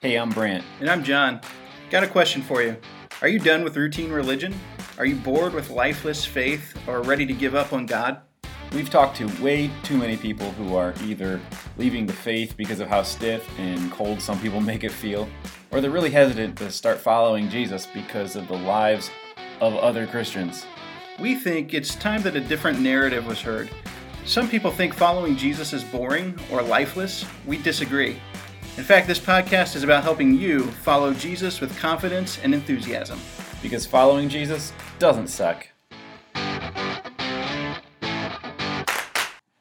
Hey, I'm Brant. And I'm John. Got a question for you. Are you done with routine religion? Are you bored with lifeless faith or ready to give up on God? We've talked to way too many people who are either leaving the faith because of how stiff and cold some people make it feel, or they're really hesitant to start following Jesus because of the lives of other Christians. We think it's time that a different narrative was heard. Some people think following Jesus is boring or lifeless. We disagree. In fact, this podcast is about helping you follow Jesus with confidence and enthusiasm. Because following Jesus doesn't suck.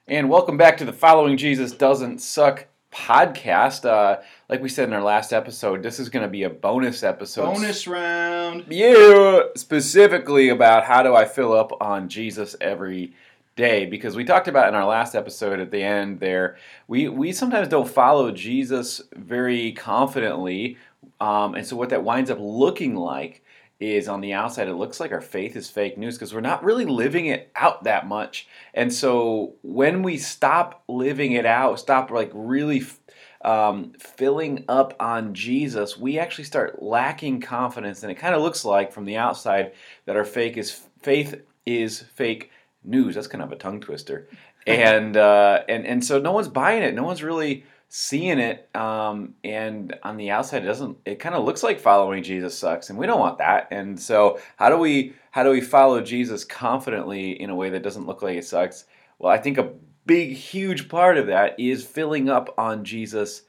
And welcome back to the Following Jesus Doesn't Suck podcast. Uh, like we said in our last episode, this is going to be a bonus episode. Bonus round. Yeah, specifically about how do I fill up on Jesus every day because we talked about in our last episode at the end there we we sometimes don't follow jesus very confidently um, and so what that winds up looking like is on the outside it looks like our faith is fake news because we're not really living it out that much. And so when we stop living it out stop like really um, filling up on jesus we actually start lacking confidence and it kind of looks like from the outside that our fake is faith is fake news. That's kind of a tongue twister, and uh, and and so no one's buying it. No one's really seeing it. Um, and on the outside, it doesn't. It kind of looks like following Jesus sucks, and we don't want that. And so how do we how do we follow Jesus confidently in a way that doesn't look like it sucks? Well, I think a big, huge part of that is filling up on Jesus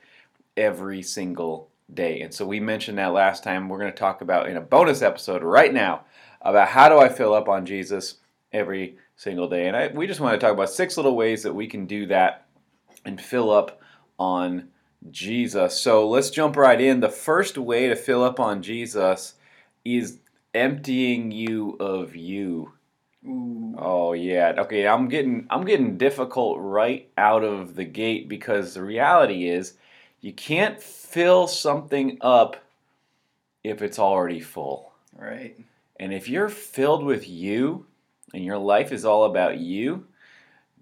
every single day. And so we mentioned that last time. We're going to talk about in a bonus episode right now about how do I fill up on Jesus every single day. And I, we just want to talk about six little ways that we can do that and fill up on Jesus. So let's jump right in. The first way to fill up on Jesus is emptying you of you. Ooh. Oh yeah. Okay, I'm getting I'm getting difficult right out of the gate because the reality is you can't fill something up if it's already full. Right. And if you're filled with you, and your life is all about you,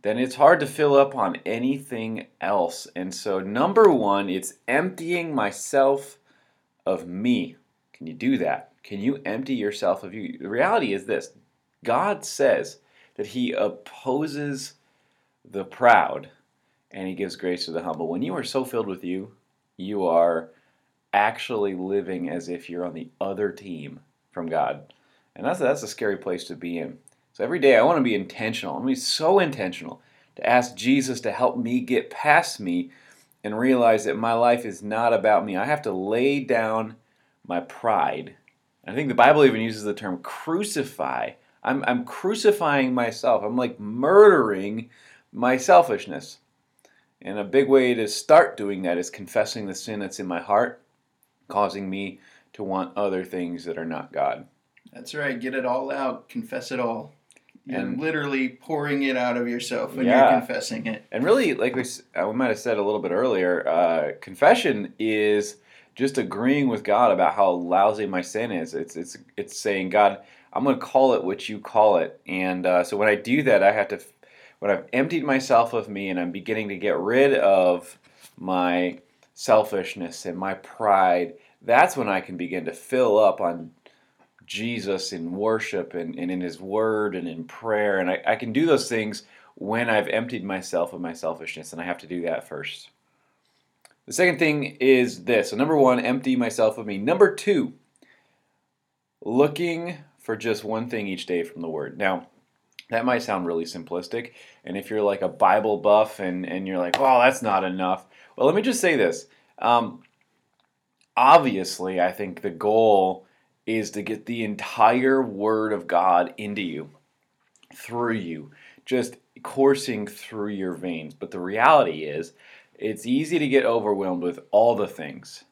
then it's hard to fill up on anything else. And so, number one, it's emptying myself of me. Can you do that? Can you empty yourself of you? The reality is this God says that He opposes the proud and He gives grace to the humble. When you are so filled with you, you are actually living as if you're on the other team from God. And that's, that's a scary place to be in. So every day I want to be intentional. I want to be so intentional to ask Jesus to help me get past me and realize that my life is not about me. I have to lay down my pride. I think the Bible even uses the term crucify. I'm, I'm crucifying myself. I'm like murdering my selfishness. And a big way to start doing that is confessing the sin that's in my heart, causing me to want other things that are not God. That's right. Get it all out. Confess it all. You're and literally pouring it out of yourself when yeah. you're confessing it. And really, like we, uh, we might have said a little bit earlier, uh, confession is just agreeing with God about how lousy my sin is. It's it's it's saying, God, I'm going to call it what you call it. And uh, so when I do that, I have to, when I've emptied myself of me and I'm beginning to get rid of my selfishness and my pride, that's when I can begin to fill up on Jesus in worship and, and in His Word and in prayer. And I, I can do those things when I've emptied myself of my selfishness, and I have to do that first. The second thing is this. So, number one, empty myself of me. Number two, looking for just one thing each day from the Word. Now, that might sound really simplistic. And if you're like a Bible buff and, and you're like, well, that's not enough. Well, let me just say this. Um, obviously, I think the goal is to get the entire Word of God into you, through you, just coursing through your veins. But the reality is, it's easy to get overwhelmed with all the things.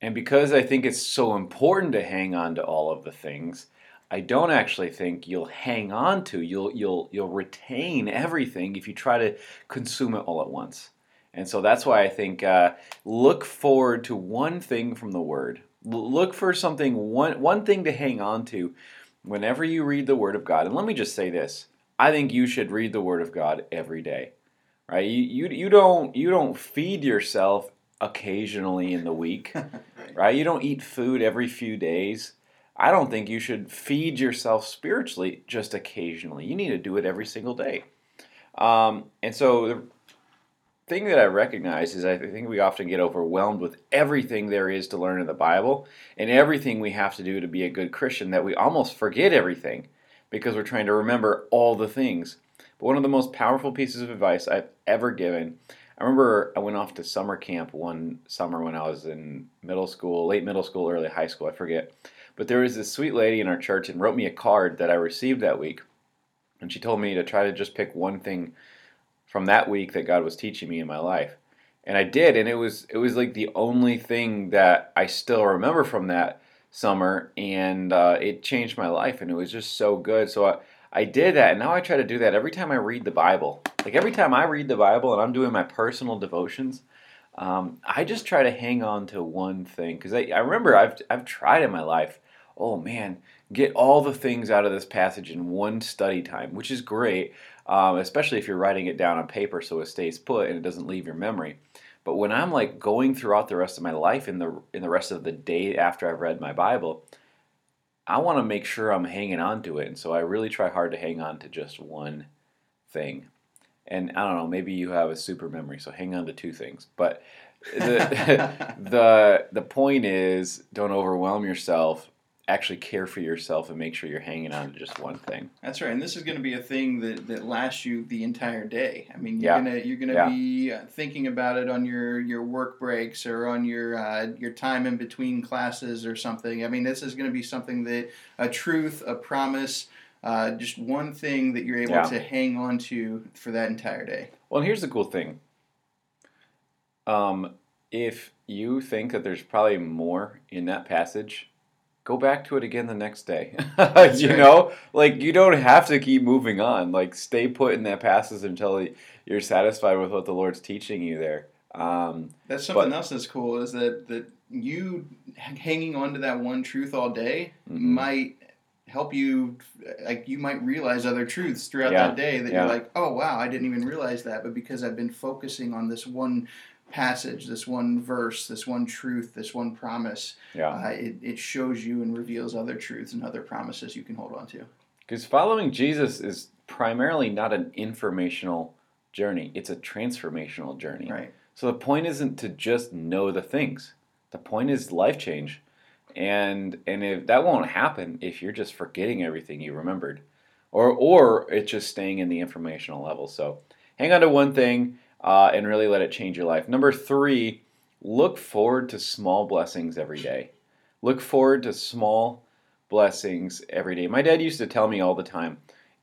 And because I think it's so important to hang on to all of the things, I don't actually think you'll hang on to you'll you'll you'll retain everything if you try to consume it all at once. And so that's why I think uh, look forward to one thing from the Word look for something one one thing to hang on to whenever you read the word of god and let me just say this i think you should read the word of god every day right you you, you don't you don't feed yourself occasionally in the week, right. You don't eat food every few days. I don't think you should feed yourself spiritually just occasionally. You need to do it every single day. Um, and so the thing that I recognize is I think we often get overwhelmed with everything there is to learn in the Bible and everything we have to do to be a good Christian that we almost forget everything because we're trying to remember all the things. But one of the most powerful pieces of advice I've ever given, I remember I went off to summer camp one summer when I was in middle school, late middle school, early high school, I forget. But there was this sweet lady in our church and wrote me a card that I received that week. And she told me to try to just pick one thing from that week that God was teaching me in my life. And I did, and it was it was like the only thing that I still remember from that summer, and uh, it changed my life, and it was just so good. So I, I did that, and now I try to do that every time I read the Bible. Like every time I read the Bible and I'm doing my personal devotions, um, I just try to hang on to one thing because I, I remember I've I've tried in my life. Oh man, get all the things out of this passage in one study time, which is great, um, especially if you're writing it down on paper so it stays put and it doesn't leave your memory. But when I'm like going throughout the rest of my life in the in the rest of the day after I've read my Bible, I want to make sure I'm hanging on to it, and so I really try hard to hang on to just one thing. And I don't know, maybe you have a super memory, so hang on to two things. But the the the point is, don't overwhelm yourself actually care for yourself and make sure you're hanging on to just one thing. That's right, and this is going to be a thing that, that lasts you the entire day. I mean, you're Yeah. gonna you're gonna Yeah. be uh, thinking about it on your, your work breaks or on your uh, your time in between classes or something. I mean, this is going to be something that a truth, a promise, uh, just one thing that you're able Yeah. to hang on to for that entire day. Well, here's the cool thing. Um, if you think that there's probably more in that passage, go back to it again the next day. you right. know, like you don't have to keep moving on. Like stay put in that passage until you're satisfied with what the Lord's teaching you there. Um, That's something But- else that's cool is that that you hanging on to that one truth all day Mhm. might help you like you might realize other truths throughout Yeah, that day that yeah. you're like oh wow i didn't even realize that but because i've been focusing on this one passage this one verse this one truth this one promise yeah. uh, it, it shows you and reveals other truths and other promises you can hold on to Because following Jesus is primarily not an informational journey, it's a transformational journey. right So the point isn't to just know the things. The point is life change. And and if that won't happen if you're just forgetting everything you remembered. Or or it's just staying in the informational level. So hang on to one thing uh, and really let it change your life. Number three, look forward to small blessings every day. Look forward to small blessings every day. My dad used to tell me all the time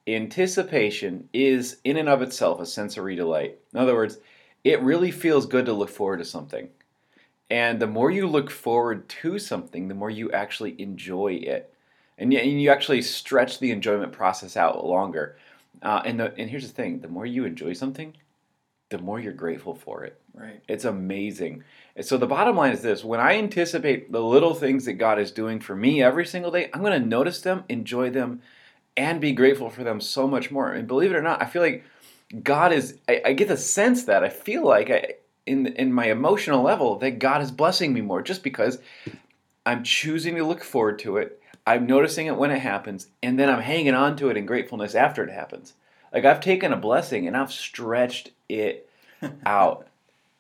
anticipation is, in and of itself, a sensory delight. In other words, it really feels good to look forward to something. And the more you look forward to something, the more you actually enjoy it. And you, actually stretch the enjoyment process out longer. Uh, and, the, and here's the thing the more you enjoy something, the more you're grateful for it. right It's amazing. And so the bottom line is this when I anticipate the little things that God is doing for me every single day, I'm going to notice them, enjoy them, and be grateful for them so much more. And believe it or not, I feel like God is, I, I get the sense that I feel like I, in, in my emotional level that God is blessing me more just because I'm choosing to look forward to it. I'm noticing it when it happens, and then I'm hanging on to it in gratefulness after it happens. Like I've taken a blessing and I've stretched it out.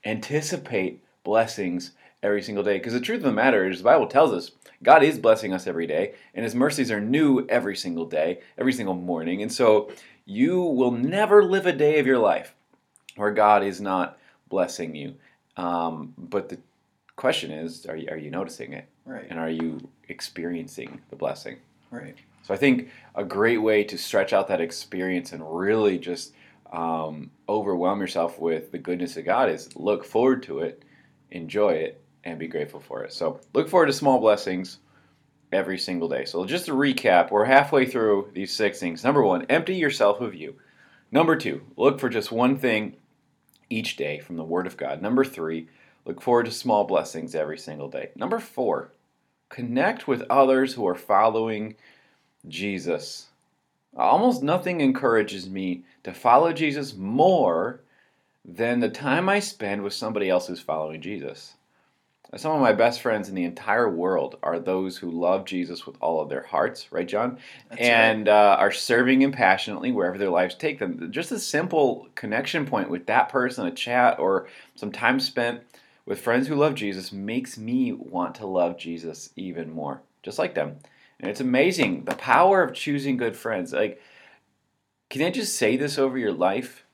Anticipate blessings every single day. Because the truth of the matter is, the Bible tells us God is blessing us every day, and His mercies are new every single day, every single morning. And so you will never live a day of your life where God is not blessing you. Um, but the question is, are you, are you noticing it? right And are you experiencing the blessing? right So I think a great way to stretch out that experience and really just um, overwhelm yourself with the goodness of God is look forward to it, enjoy it, and be grateful for it. So look forward to small blessings every single day. So just to recap, we're halfway through these six things. Number one, empty yourself of you. Number two, look for just one thing each day from the Word of God. Number three, look forward to small blessings every single day. Number four, connect with others who are following Jesus. Almost nothing encourages me to follow Jesus more than the time I spend with somebody else who's following Jesus. Some of my best friends in the entire world are those who love Jesus with all of their hearts, right, John? That's and uh, are serving him passionately wherever their lives take them. Just a simple connection point with that person, a chat, or some time spent with friends who love Jesus makes me want to love Jesus even more, just like them. It's amazing the power of choosing good friends. Like, can I just say this over your life?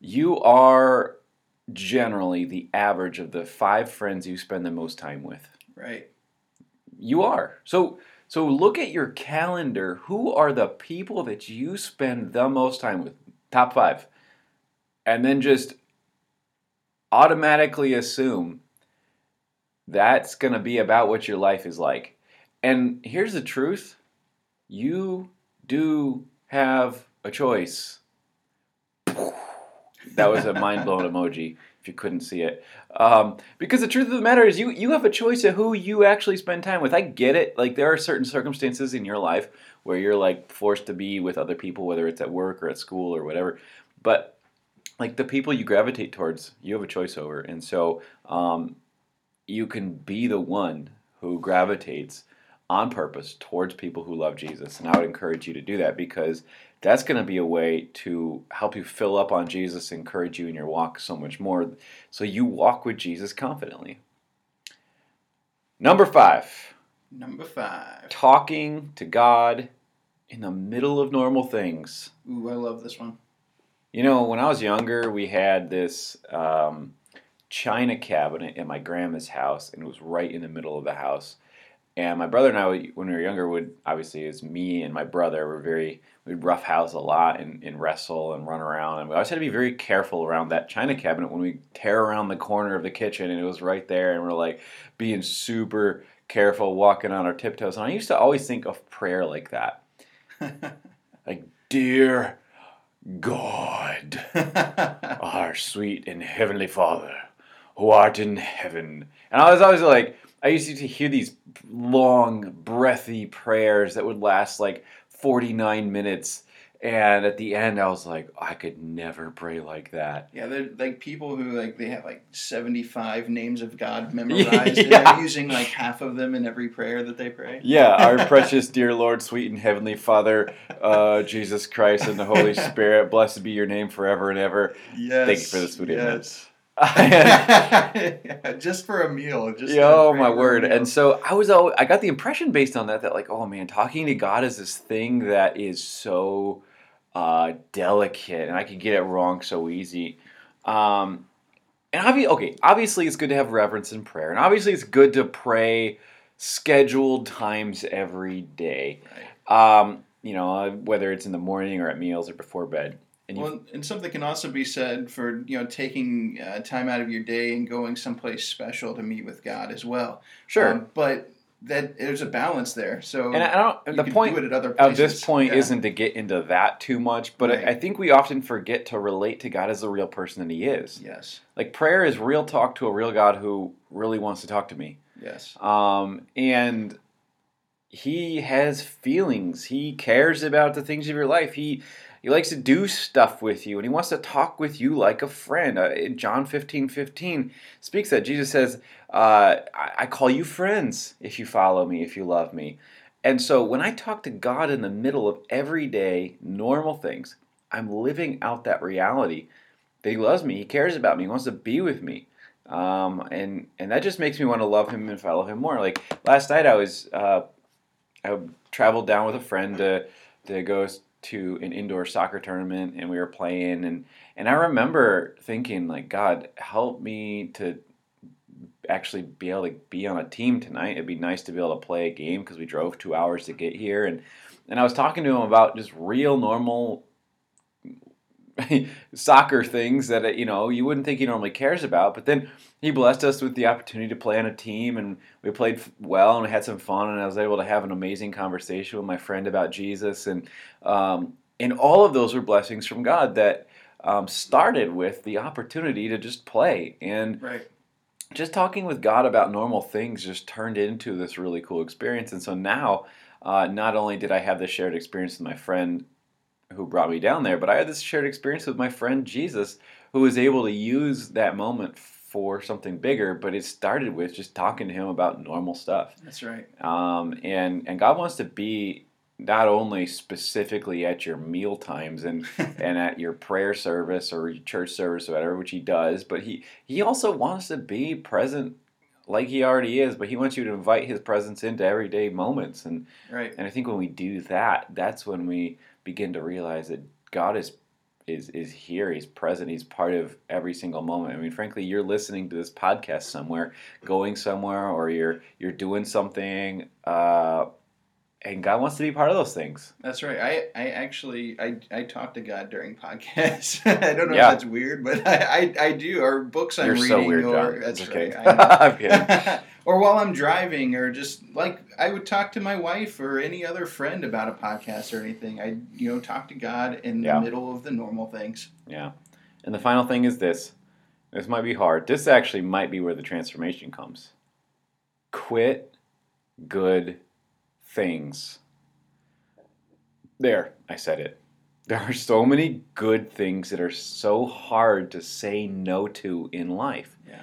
You are generally the average of the five friends you spend the most time with. Right. You are. So so look at your calendar. Who are the people that you spend the most time with? Top 5. And then just automatically assume that's going to be about what your life is like. And here's the truth. You do have a choice. That was a mind blown emoji if you couldn't see it. Um, because the truth of the matter is, you, you have a choice of who you actually spend time with. I get it. Like, there are certain circumstances in your life where you're like forced to be with other people, whether it's at work or at school or whatever. But like the people you gravitate towards, you have a choice over. And so um, you can be the one who gravitates on purpose towards people who love Jesus. And I would encourage you to do that because that's going to be a way to help you fill up on Jesus, encourage you in your walk so much more, so you walk with Jesus confidently. Number five, Number five. talking to God in the middle of normal things. Ooh, I love this one. You know, when I was younger, we had this um, china cabinet in my grandma's house, and it was right in the middle of the house. And my brother and I, when we were younger, would obviously it was me and my brother were very we'd roughhouse a lot and, and wrestle and run around, and we always had to be very careful around that china cabinet when we tear around the corner of the kitchen, and it was right there, and we're like being super careful, walking on our tiptoes. And I used to always think of prayer like that, like dear God, our sweet and heavenly Father, who art in heaven. And I was always like, I used to hear these long, breathy prayers that would last like 49 minutes. And at the end, I was like, I could never pray like that. Yeah, they're like people who like they have like seventy five names of God memorized, and Yeah. they're using like half of them in every prayer that they pray. Yeah, our precious dear Lord, sweet and heavenly Father, uh, Jesus Christ and the Holy Spirit, blessed be your name forever and ever. Yes. Thank you for this sweet yes. Yeah, just for a meal. Just yeah, oh my word! meal. And so I was, always, I got the impression based on that that like, oh man, talking to God is this thing that is so uh, delicate, and I could get it wrong so easy. Um, and obvi- okay, obviously it's good to have reverence in prayer, and obviously it's good to pray scheduled times every day. Right. Um, you know, uh, whether it's in the morning or at meals or before bed. And Well, and something can also be said for you know taking uh, time out of your day and going someplace special to meet with God as well. sure. Um, but that there's a balance there. So and I don't. you the point do it at other at this point Yeah. isn't to get into that too much, but Right. I, I think we often forget to relate to God as the real person that He is. Yes. Like prayer is real talk to a real God who really wants to talk to me. Yes. Um, and He has feelings. He cares about the things of your life. He he likes to do stuff with you, and he wants to talk with you like a friend. Uh, in John 15, 15 speaks that. Jesus says, uh, I, I call you friends if you follow me, if you love me. And so when I talk to God in the middle of everyday normal things, I'm living out that reality that He loves me, He cares about me, He wants to be with me. Um, and and that just makes me want to love Him and follow Him more. Like last night, I was uh, I traveled down with a friend to to go to an indoor soccer tournament, and we were playing, and and I remember thinking like, God, help me to actually be able to be on a team tonight. It'd be nice to be able to play a game because we drove two hours to get here, and and I was talking to him about just real normal soccer things that you know you wouldn't think he normally cares about, but then he blessed us with the opportunity to play on a team, and we played well and we had some fun, and I was able to have an amazing conversation with my friend about Jesus, and um, and all of those were blessings from God that um, started with the opportunity to just play and Right. just talking with God about normal things just turned into this really cool experience. And so now, uh, not only did I have this shared experience with my friend who brought me down there, but I had this shared experience with my friend Jesus, who was able to use that moment for something bigger, but it started with just talking to him about normal stuff. That's right. Um, and and God wants to be not only specifically at your meal times and and at your prayer service or your church service or whatever, which He does, but He He also wants to be present like He already is. But He wants you to invite His presence into everyday moments, and Right. and I think when we do that, that's when we begin to realize that God is is is here. He's present. He's part of every single moment. I mean, frankly, you're listening to this podcast somewhere, going somewhere, or you're you're doing something, uh, and God wants to be part of those things. That's right. I, I actually I, I talk to God during podcasts. I don't know Yeah. if that's weird, but I, I, I do. Or books I'm you're reading. so weird, or, John. That's right. okay. Know. I'm kidding. Or while I'm driving, or just like I would talk to my wife or any other friend about a podcast or anything. I you know talk to God in Yeah. the middle of the normal things. Yeah. And the final thing is this. This might be hard. This actually might be where the transformation comes. Quit good things. There, I said it. There are so many good things that are so hard to say no to in life. Yeah.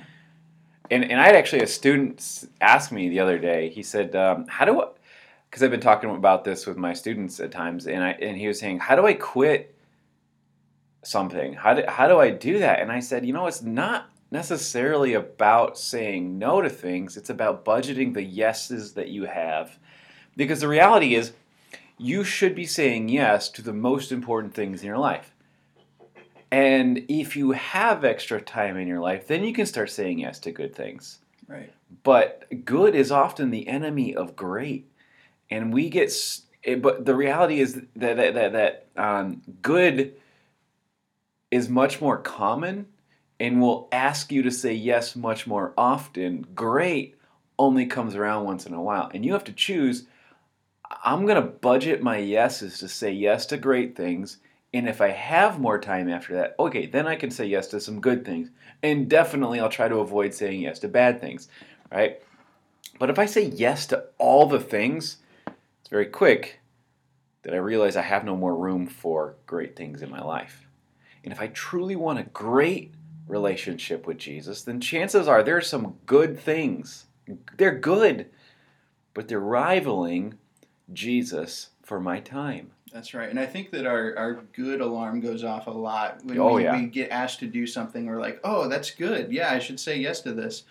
And, and I had actually a student ask me the other day. He said, um, "How do I?" Because I've been talking about this with my students at times, and I and he was saying, "How do I quit something? How do how do I do that?" And I said, "You know, it's not necessarily about saying no to things. It's about budgeting the yeses that you have, because the reality is, you should be saying yes to the most important things in your life." And if you have extra time in your life, then you can start saying yes to good things. Right. But good is often the enemy of great, and we get. but the reality is that that that, that um, good is much more common, and will ask you to say yes much more often. Great only comes around once in a while, and you have to choose. I'm gonna budget my yeses to say yes to great things, and if I have more time after that, okay, then I can say yes to some good things. And definitely I'll try to avoid saying yes to bad things, right? But if I say yes to all the things, it's very quick that I realize I have no more room for great things in my life. And if I truly want a great relationship with Jesus, then chances are there are some good things. They're good, but they're rivaling Jesus for my time. That's right. And I think that our, our good alarm goes off a lot when Oh, we, yeah. we get asked to do something. We're like, oh, that's good. Yeah, I should say yes to this.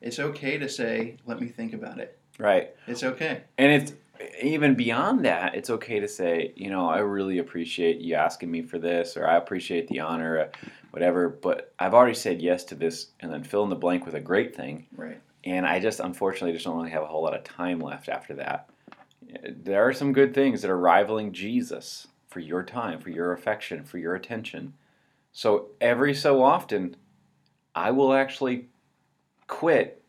It's okay to say, let me think about it. Right. It's okay. And it's even beyond that, it's okay to say, you know, I really appreciate you asking me for this, or I appreciate the honor, whatever, but I've already said yes to this, and then fill in the blank with a great thing. Right. And I just, unfortunately, just don't really have a whole lot of time left after that. There are some good things that are rivaling Jesus for your time, for your affection, for your attention. So every so often, I will actually quit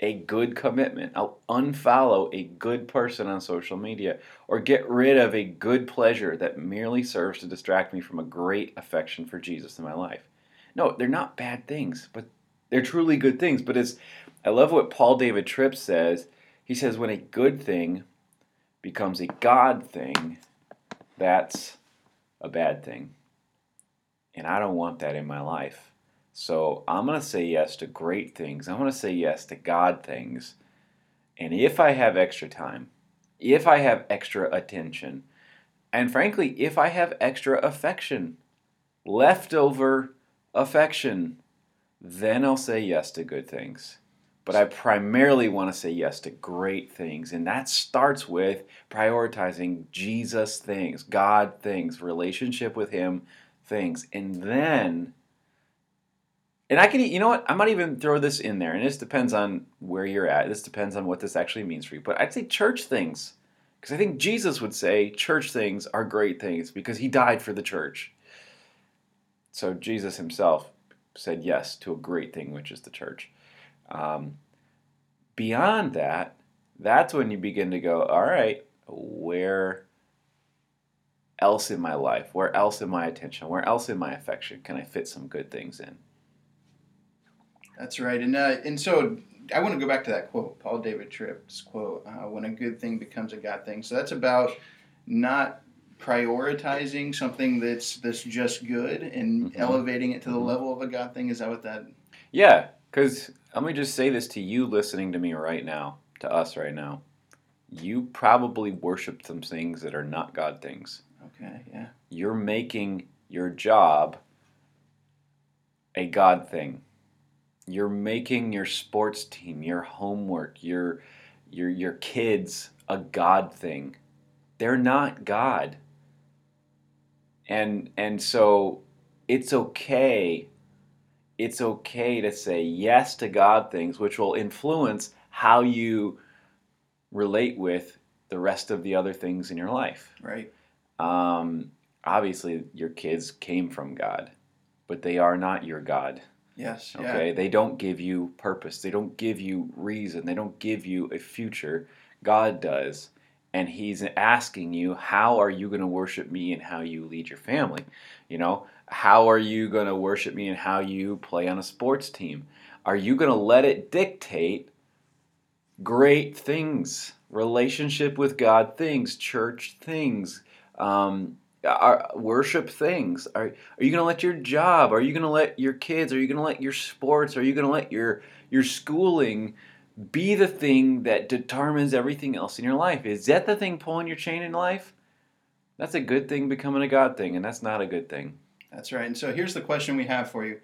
a good commitment. I'll unfollow a good person on social media or get rid of a good pleasure that merely serves to distract me from a great affection for Jesus in my life. No, they're not bad things, but they're truly good things. But it's, I love what Paul David Tripp says. He says, when a good thing becomes a God thing, that's a bad thing. And I don't want that in my life. So I'm going to say yes to great things. I'm going to say yes to God things. And if I have extra time, if I have extra attention, and frankly, if I have extra affection, leftover affection, then I'll say yes to good things. But I primarily want to say yes to great things. And that starts with prioritizing Jesus things, God things, relationship with Him things. And then and I can, you know what? I might even throw this in there, and this depends on where you're at. This depends on what this actually means for you. But I'd say church things, because I think Jesus would say church things are great things because he died for the church. So Jesus himself said yes to a great thing, which is the church. Um, beyond that, that's when you begin to go, all right, where else in my life, where else in my attention, where else in my affection can I fit some good things in? That's right. And uh, and so I want to go back to that quote, Paul David Tripp's quote, uh, when a good thing becomes a God thing. So that's about not prioritizing something that's that's just good and Mhm. elevating it to the Mhm. level of a God thing. Is that what that? Yeah, because let me just say this to you listening to me right now, to us right now. You probably worship some things that are not God things. Okay, yeah, You're making your job a God thing. You're making your sports team, your homework, your your your kids a God thing. They're not God. And and so it's okay it's okay to say yes to God things, which will influence how you relate with the rest of the other things in your life. right. Um, obviously, your kids came from God, but they are not your God. Yes. Okay, they don't give you purpose. They don't give you reason. They don't give you a future. God does, and He's asking you, how are you going to worship Me and how you lead your family? You know, how are you going to worship Me and how you play on a sports team? Are you going to let it dictate great things, relationship with God things, church things? Um, are worship things are, are you going to let your job are you going to let your kids are you going to let your sports are you going to let your your schooling be the thing that determines everything else in your life is that the thing pulling your chain in life that's a good thing becoming a god thing and that's not a good thing That's right. And so here's the question we have for you: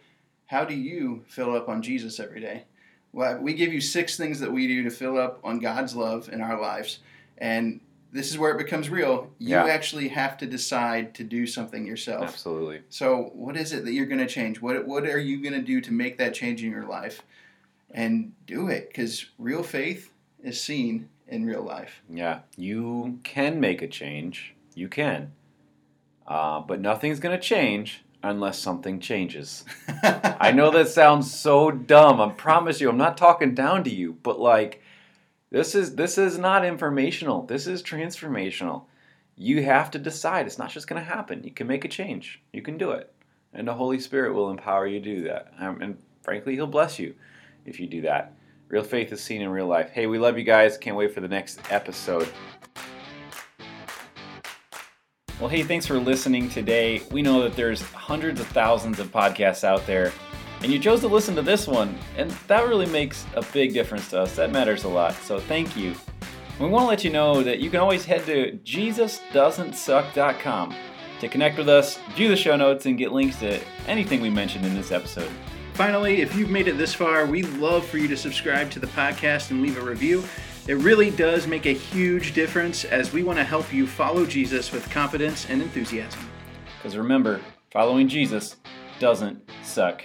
How do you fill up on Jesus every day? Well, we give you six things that we do to fill up on God's love in our lives, and this is where it becomes real. You Yeah. actually have to decide to do something yourself. absolutely So, what is it that you're going to change? What What are you going to do to make that change in your life? And do it, because real faith is seen in real life. yeah you can make a change you can uh, but nothing's going to change unless something changes I know that sounds so dumb. I promise you, I'm not talking down to you, but like this is this is not informational. This is transformational. You have to decide. It's not just going to happen. You can make a change. You can do it, and the Holy Spirit will empower you to do that. Um, and frankly, He'll bless you if you do that. Real faith is seen in real life. Hey, we love you guys. Can't wait for the next episode. Well, hey, thanks for listening today. We know that there's hundreds of thousands of podcasts out there, and you chose to listen to this one, and that really makes a big difference to us. That matters a lot, so thank you. We want to let you know that you can always head to JesusDoesn'tSuck.com to connect with us, view the show notes, and get links to anything we mentioned in this episode. Finally, if you've made it this far, we'd love for you to subscribe to the podcast and leave a review. It really does make a huge difference as we want to help you follow Jesus with confidence and enthusiasm. Because remember, following Jesus doesn't suck.